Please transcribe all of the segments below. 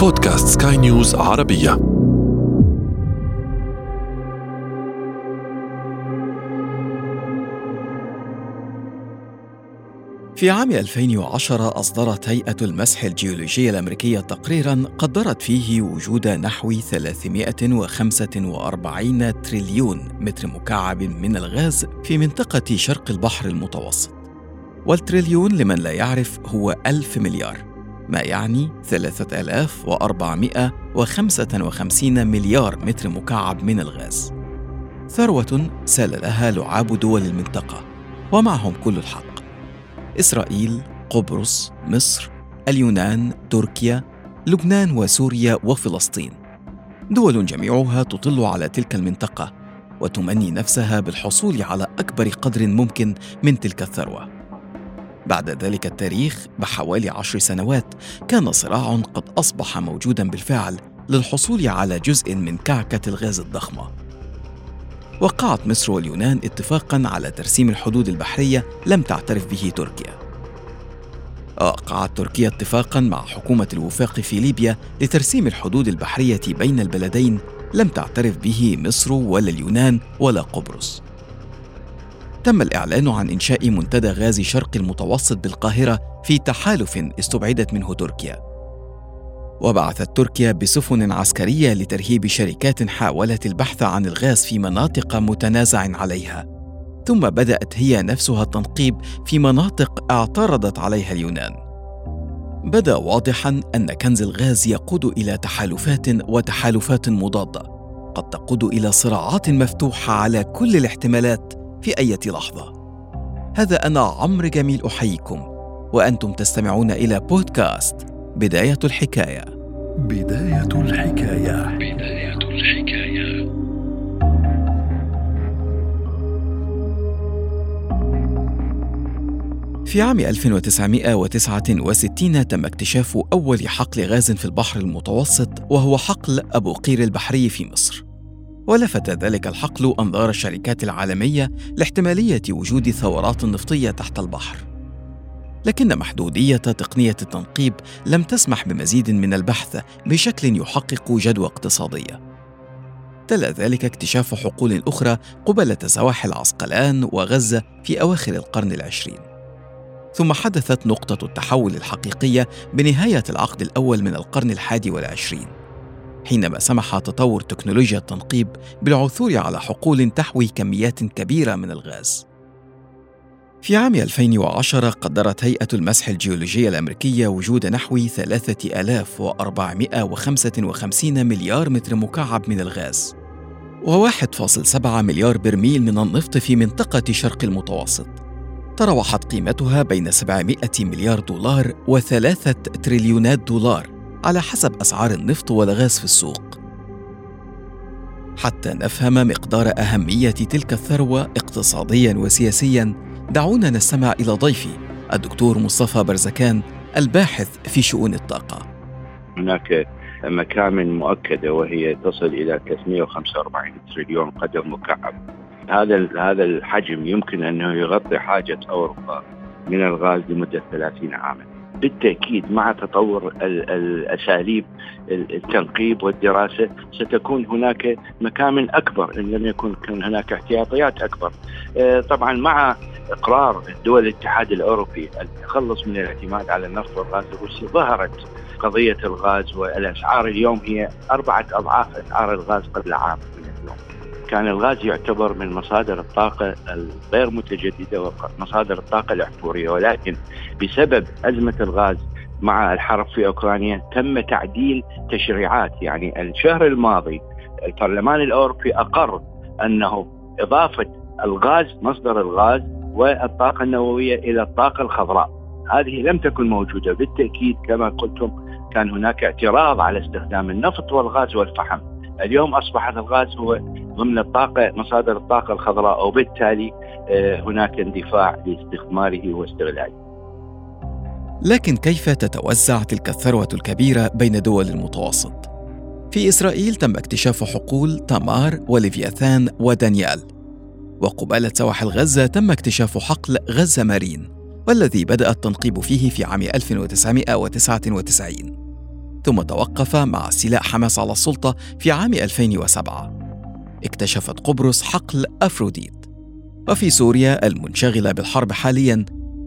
بودكاست سكاي نيوز عربية. في عام 2010 أصدرت هيئة المسح الجيولوجية الأمريكية تقريرا قدرت فيه وجود نحو 345 تريليون متر مكعب من الغاز في منطقة شرق البحر المتوسط. والتريليون لمن لا يعرف هو ألف مليار. ما يعني 3455 مليار متر مكعب من الغاز. ثروة سال لها لعاب دول المنطقة ومعهم كل الحق. إسرائيل، قبرص، مصر، اليونان، تركيا، لبنان وسوريا وفلسطين. دول جميعها تطل على تلك المنطقة وتمني نفسها بالحصول على أكبر قدر ممكن من تلك الثروة. بعد ذلك التاريخ بحوالي عشر سنوات كان صراع قد أصبح موجودا بالفعل للحصول على جزء من كعكة الغاز الضخمة. وقعت مصر واليونان اتفاقا على ترسيم الحدود البحرية لم تعترف به تركيا. وقعت تركيا اتفاقا مع حكومة الوفاق في ليبيا لترسيم الحدود البحرية بين البلدين لم تعترف به مصر ولا اليونان ولا قبرص. تم الإعلان عن إنشاء منتدى غاز شرق المتوسط بالقاهرة في تحالف استبعدت منه تركيا. وبعثت تركيا بسفن عسكرية لترهيب شركات حاولت البحث عن الغاز في مناطق متنازع عليها. ثم بدأت هي نفسها التنقيب في مناطق اعترضت عليها اليونان. بدأ واضحا أن كنز الغاز يقود إلى تحالفات وتحالفات مضادة، قد تقود إلى صراعات مفتوحة على كل الاحتمالات في أي لحظة. هذا أنا عمرو جميل أحييكم وأنتم تستمعون إلى بودكاست بداية الحكاية. بداية الحكاية. بداية الحكاية. في عام 1969 تم اكتشاف أول حقل غاز في البحر المتوسط وهو حقل أبو قير البحري في مصر. ولفت ذلك الحقل أنظار الشركات العالمية لاحتمالية وجود ثورات نفطية تحت البحر. لكن محدودية تقنية التنقيب لم تسمح بمزيد من البحث بشكل يحقق جدوى اقتصادية. تلا ذلك اكتشاف حقول أخرى قبله سواحل عسقلان وغزة في أواخر القرن العشرين. ثم حدثت نقطة التحول الحقيقية بنهاية العقد الأول من القرن الحادي والعشرين. حينما سمح تطور تكنولوجيا التنقيب بالعثور على حقول تحوي كميات كبيرة من الغاز. في عام 2010 قدرت هيئة المسح الجيولوجية الأمريكية وجود نحو 3455 مليار متر مكعب من الغاز و1.7 مليار برميل من النفط في منطقة شرق المتوسط تراوحت قيمتها بين 700 مليار دولار وثلاثة تريليونات دولار على حسب أسعار النفط والغاز في السوق. حتى نفهم مقدار أهمية تلك الثروة اقتصاديا وسياسيا دعونا نستمع إلى ضيفي الدكتور مصطفى برزكان الباحث في شؤون الطاقة. هناك مكامن مؤكدة وهي تصل إلى 345 تريليون قدم مكعب. هذا هذا الحجم يمكن أنه يغطي حاجة أوروبا من الغاز لمدة 30 عاما. بالتأكيد مع تطور الأساليب التنقيب والدراسة ستكون هناك مكامن أكبر إن لم يكن هناك احتياطيات أكبر. آه، طبعا مع إقرار دول الاتحاد الأوروبي التخلص من الاعتماد على النفط والغاز الروسي ظهرت قضية الغاز والأسعار اليوم هي أربعة أضعاف أسعار الغاز قبل عام. كان الغاز يعتبر من مصادر الطاقة الغير متجددة ومصادر الطاقة الأحفورية ولكن بسبب أزمة الغاز مع الحرب في أوكرانيا تم تعديل تشريعات. يعني الشهر الماضي البرلمان الأوروبي أقر أنه إضافة الغاز مصدر الغاز والطاقة النووية إلى الطاقة الخضراء. هذه لم تكن موجودة. بالتأكيد كما قلتم كان هناك اعتراض على استخدام النفط والغاز والفحم. اليوم أصبح الغاز هو ضمن الطاقة مصادر الطاقة الخضراء وبالتالي آه، هناك اندفاع لاستثماره واستغلاله. لكن كيف تتوزع تلك الثروة الكبيرة بين دول المتوسط؟ في إسرائيل تم اكتشاف حقول تمار وليفياثان ودانيال. وقبالة سواحل غزة تم اكتشاف حقل غزة مارين والذي بدأ التنقيب فيه في عام 1999 ثم توقف مع استيلاء حماس على السلطة في عام 2007 اكتشفت قبرص حقل أفروديت. وفي سوريا المنشغلة بالحرب حالياً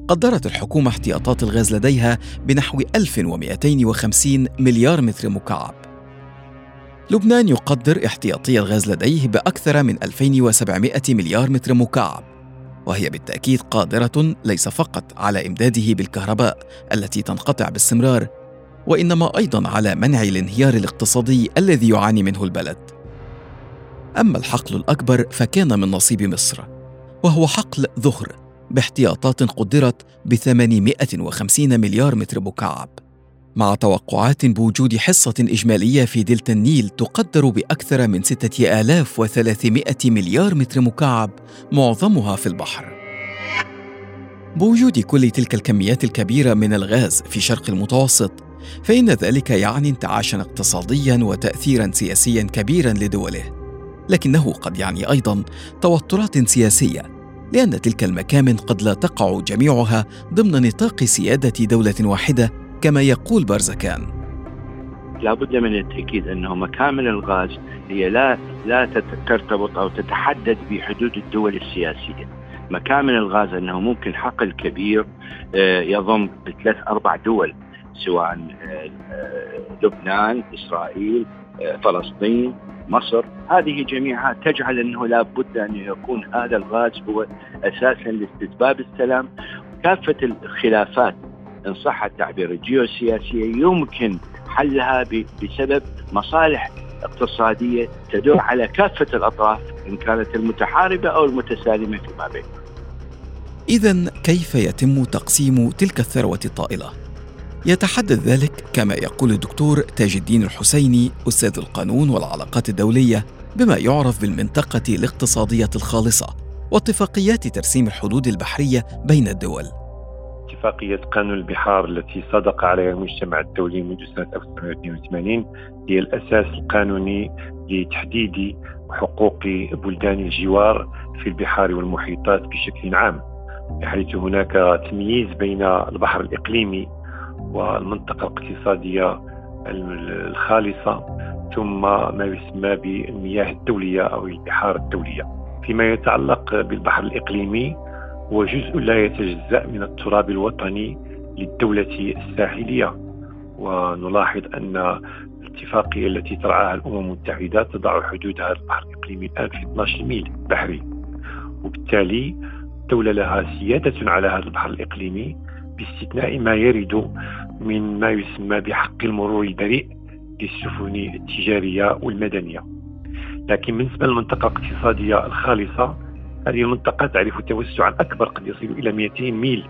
قدرت الحكومة احتياطات الغاز لديها بنحو 1250 مليار متر مكعب. لبنان يقدر احتياطي الغاز لديه بأكثر من 2700 مليار متر مكعب. وهي بالتأكيد قادرة ليس فقط على إمداده بالكهرباء التي تنقطع باستمرار وإنما أيضا على منع الانهيار الاقتصادي الذي يعاني منه البلد أما الحقل الأكبر فكان من نصيب مصر وهو حقل ظهر باحتياطات قدرت ب 850 مليار متر مكعب مع توقعات بوجود حصة إجمالية في دلتا النيل تقدر بأكثر من 6300 مليار متر مكعب معظمها في البحر. بوجود كل تلك الكميات الكبيرة من الغاز في شرق المتوسط، فإن ذلك يعني انتعاشا اقتصاديا وتأثيرا سياسيا كبيرا لدوله. لكنه قد يعني أيضا توترات سياسية لأن تلك المكامن قد لا تقع جميعها ضمن نطاق سيادة دولة واحدة كما يقول بارزكان لابد من التأكيد أنه مكامن الغاز هي لا لا ترتبط أو تتحدد بحدود الدول السياسية. مكامن الغاز أنه ممكن حقل كبير آه، يضم ثلاث أربع دول سواء آه، لبنان، إسرائيل، آه، فلسطين، مصر، هذه جميعها تجعل أنه لابد أن يكون هذا الغاز هو أساسا لاستتباب السلام كافة الخلافات إن صح التعبير الجيوسياسية يمكن حلها بسبب مصالح اقتصادية تدور على كافة الأطراف إن كانت المتحاربة أو المتسالمة فيما بينها. اذا كيف يتم تقسيم تلك الثروة الطائلة؟ يتحدث ذلك كما يقول الدكتور تاج الدين الحسيني أستاذ القانون والعلاقات الدولية بما يعرف بالمنطقة الاقتصادية الخالصة واتفاقيات ترسيم الحدود البحرية بين الدول. اتفاقية قانون البحار التي صدق عليها المجتمع الدولي منذ سنة 1982 هي الأساس القانوني لتحديد حقوق بلدان الجوار في البحار والمحيطات بشكل عام بحيث هناك تمييز بين البحر الإقليمي والمنطقة الاقتصادية الخالصة ثم ما يسمى بالمياه الدولية أو البحار الدولية. فيما يتعلق بالبحر الإقليمي هو جزء لا يتجزأ من التراب الوطني للدولة الساحلية. ونلاحظ أن الاتفاقية التي ترعاها الأمم المتحدة تضع حدودها البحر الإقليمي الآن في 12 ميل بحري. وبالتالي الدولة لها سيادة على هذا البحر الإقليمي. باستثناء ما يرد من ما يسمى بحق المرور البريء للسفن التجارية والمدنية. لكن بالنسبة للمنطقة الاقتصادية الخالصة هذه المنطقة تعرف توسعا أكبر قد يصل إلى 200 ميل.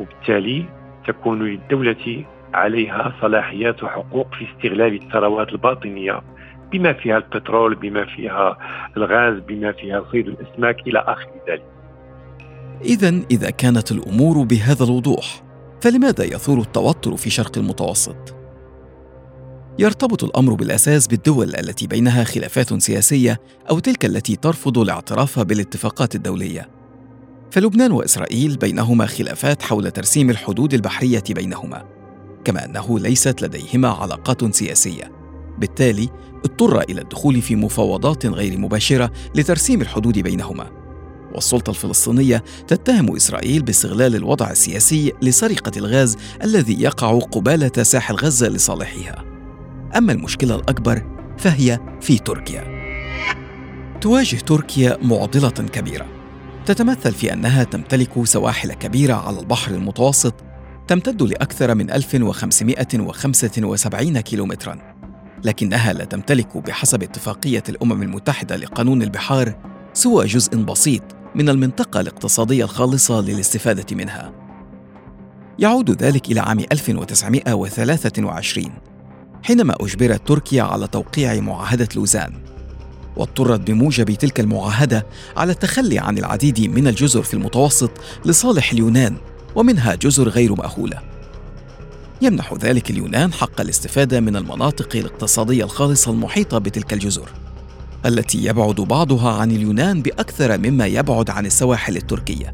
وبالتالي تكون للدولة عليها صلاحيات وحقوق في استغلال الثروات الباطنية بما فيها البترول بما فيها الغاز بما فيها صيد الأسماك إلى آخر ذلك. إذا إذا كانت الأمور بهذا الوضوح فلماذا يثور التوتر في شرق المتوسط؟ يرتبط الأمر بالأساس بالدول التي بينها خلافات سياسية أو تلك التي ترفض الاعتراف بالاتفاقات الدولية. فلبنان وإسرائيل بينهما خلافات حول ترسيم الحدود البحرية بينهما كما أنه ليست لديهما علاقات سياسية. بالتالي اضطر إلى الدخول في مفاوضات غير مباشرة لترسيم الحدود بينهما. والسلطة الفلسطينية تتهم إسرائيل باستغلال الوضع السياسي لسرقة الغاز الذي يقع قبالة ساحل غزة لصالحها. أما المشكلة الأكبر فهي في تركيا. تواجه تركيا معضلة كبيرة. تتمثل في أنها تمتلك سواحل كبيرة على البحر المتوسط تمتد لأكثر من 1575 كيلومترا. لكنها لا تمتلك بحسب اتفاقية الأمم المتحدة لقانون البحار سوى جزء بسيط من المنطقة الاقتصادية الخالصة للاستفادة منها. يعود ذلك إلى عام 1923 حينما أجبرت تركيا على توقيع معاهدة لوزان واضطرت بموجب تلك المعاهدة على التخلي عن العديد من الجزر في المتوسط لصالح اليونان ومنها جزر غير مأهولة يمنح ذلك اليونان حق الاستفادة من المناطق الاقتصادية الخالصة المحيطة بتلك الجزر التي يبعد بعضها عن اليونان بأكثر مما يبعد عن السواحل التركية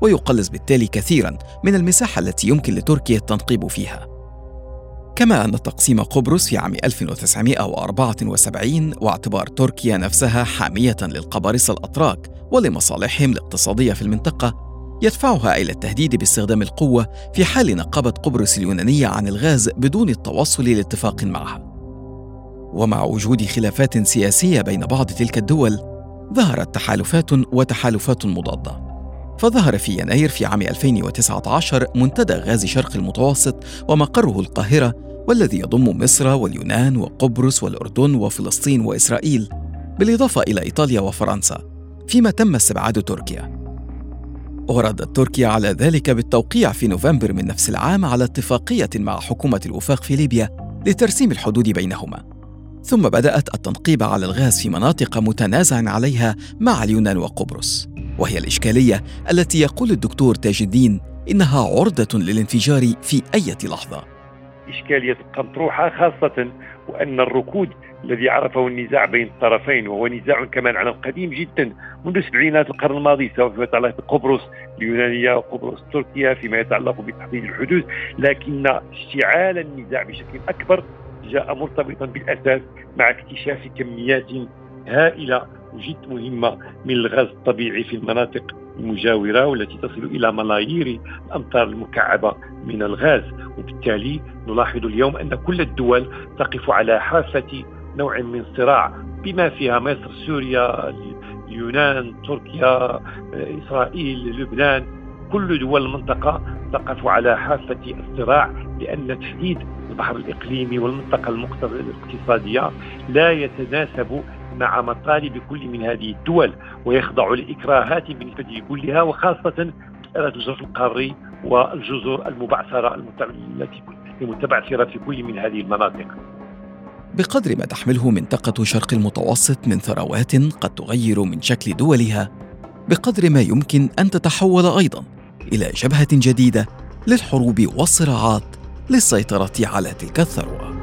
ويقلص بالتالي كثيرا من المساحة التي يمكن لتركيا التنقيب فيها كما أن تقسيم قبرص في عام 1974 واعتبار تركيا نفسها حامية للقبارصة الأتراك ولمصالحهم الاقتصادية في المنطقة يدفعها إلى التهديد باستخدام القوة في حال نقبت قبرص اليونانية عن الغاز بدون التوصل لاتفاق معها. ومع وجود خلافات سياسية بين بعض تلك الدول، ظهرت تحالفات وتحالفات مضادة. فظهر في يناير في عام 2019 منتدى غاز شرق المتوسط ومقره القاهرة والذي يضم مصر واليونان وقبرص والأردن وفلسطين وإسرائيل بالإضافة إلى إيطاليا وفرنسا فيما تم استبعاد تركيا وردت تركيا على ذلك بالتوقيع في نوفمبر من نفس العام على اتفاقية مع حكومة الوفاق في ليبيا لترسيم الحدود بينهما ثم بدأت التنقيب على الغاز في مناطق متنازع عليها مع اليونان وقبرص. وهي الإشكالية التي يقول الدكتور تاج الدين إنها عرضة للانفجار في أي لحظة. إشكالية مطروحة خاصة وأن الركود الذي عرفه النزاع بين الطرفين وهو نزاع كمان على قديم جدا منذ سبعينات القرن الماضي سواء فيما يتعلق بقبرص اليونانية وقبرص تركيا فيما يتعلق بتحديد الحدود لكن اشتعال النزاع بشكل أكبر جاء مرتبطا بالأساس مع اكتشاف كميات هائلة جد مهمة من الغاز الطبيعي في المناطق المجاورة والتي تصل إلى ملايير الأمتار المكعبة من الغاز. وبالتالي نلاحظ اليوم أن كل الدول تقف على حافة نوع من صراع بما فيها مصر سوريا اليونان تركيا إسرائيل لبنان. كل دول المنطقة تقف على حافة الصراع لأن تحديد البحر الإقليمي والمنطقة الاقتصادية لا يتناسب مع مطالب كل من هذه الدول ويخضع لإكراهات بالنسبة كلها وخاصة مسألة الجزر القاري والجزر المبعثرة التي المتبعثرة في كل من هذه المناطق. بقدر ما تحمله منطقة شرق المتوسط من ثروات قد تغير من شكل دولها بقدر ما يمكن أن تتحول أيضا. إلى جبهة جديدة للحروب والصراعات للسيطرة على تلك الثروة.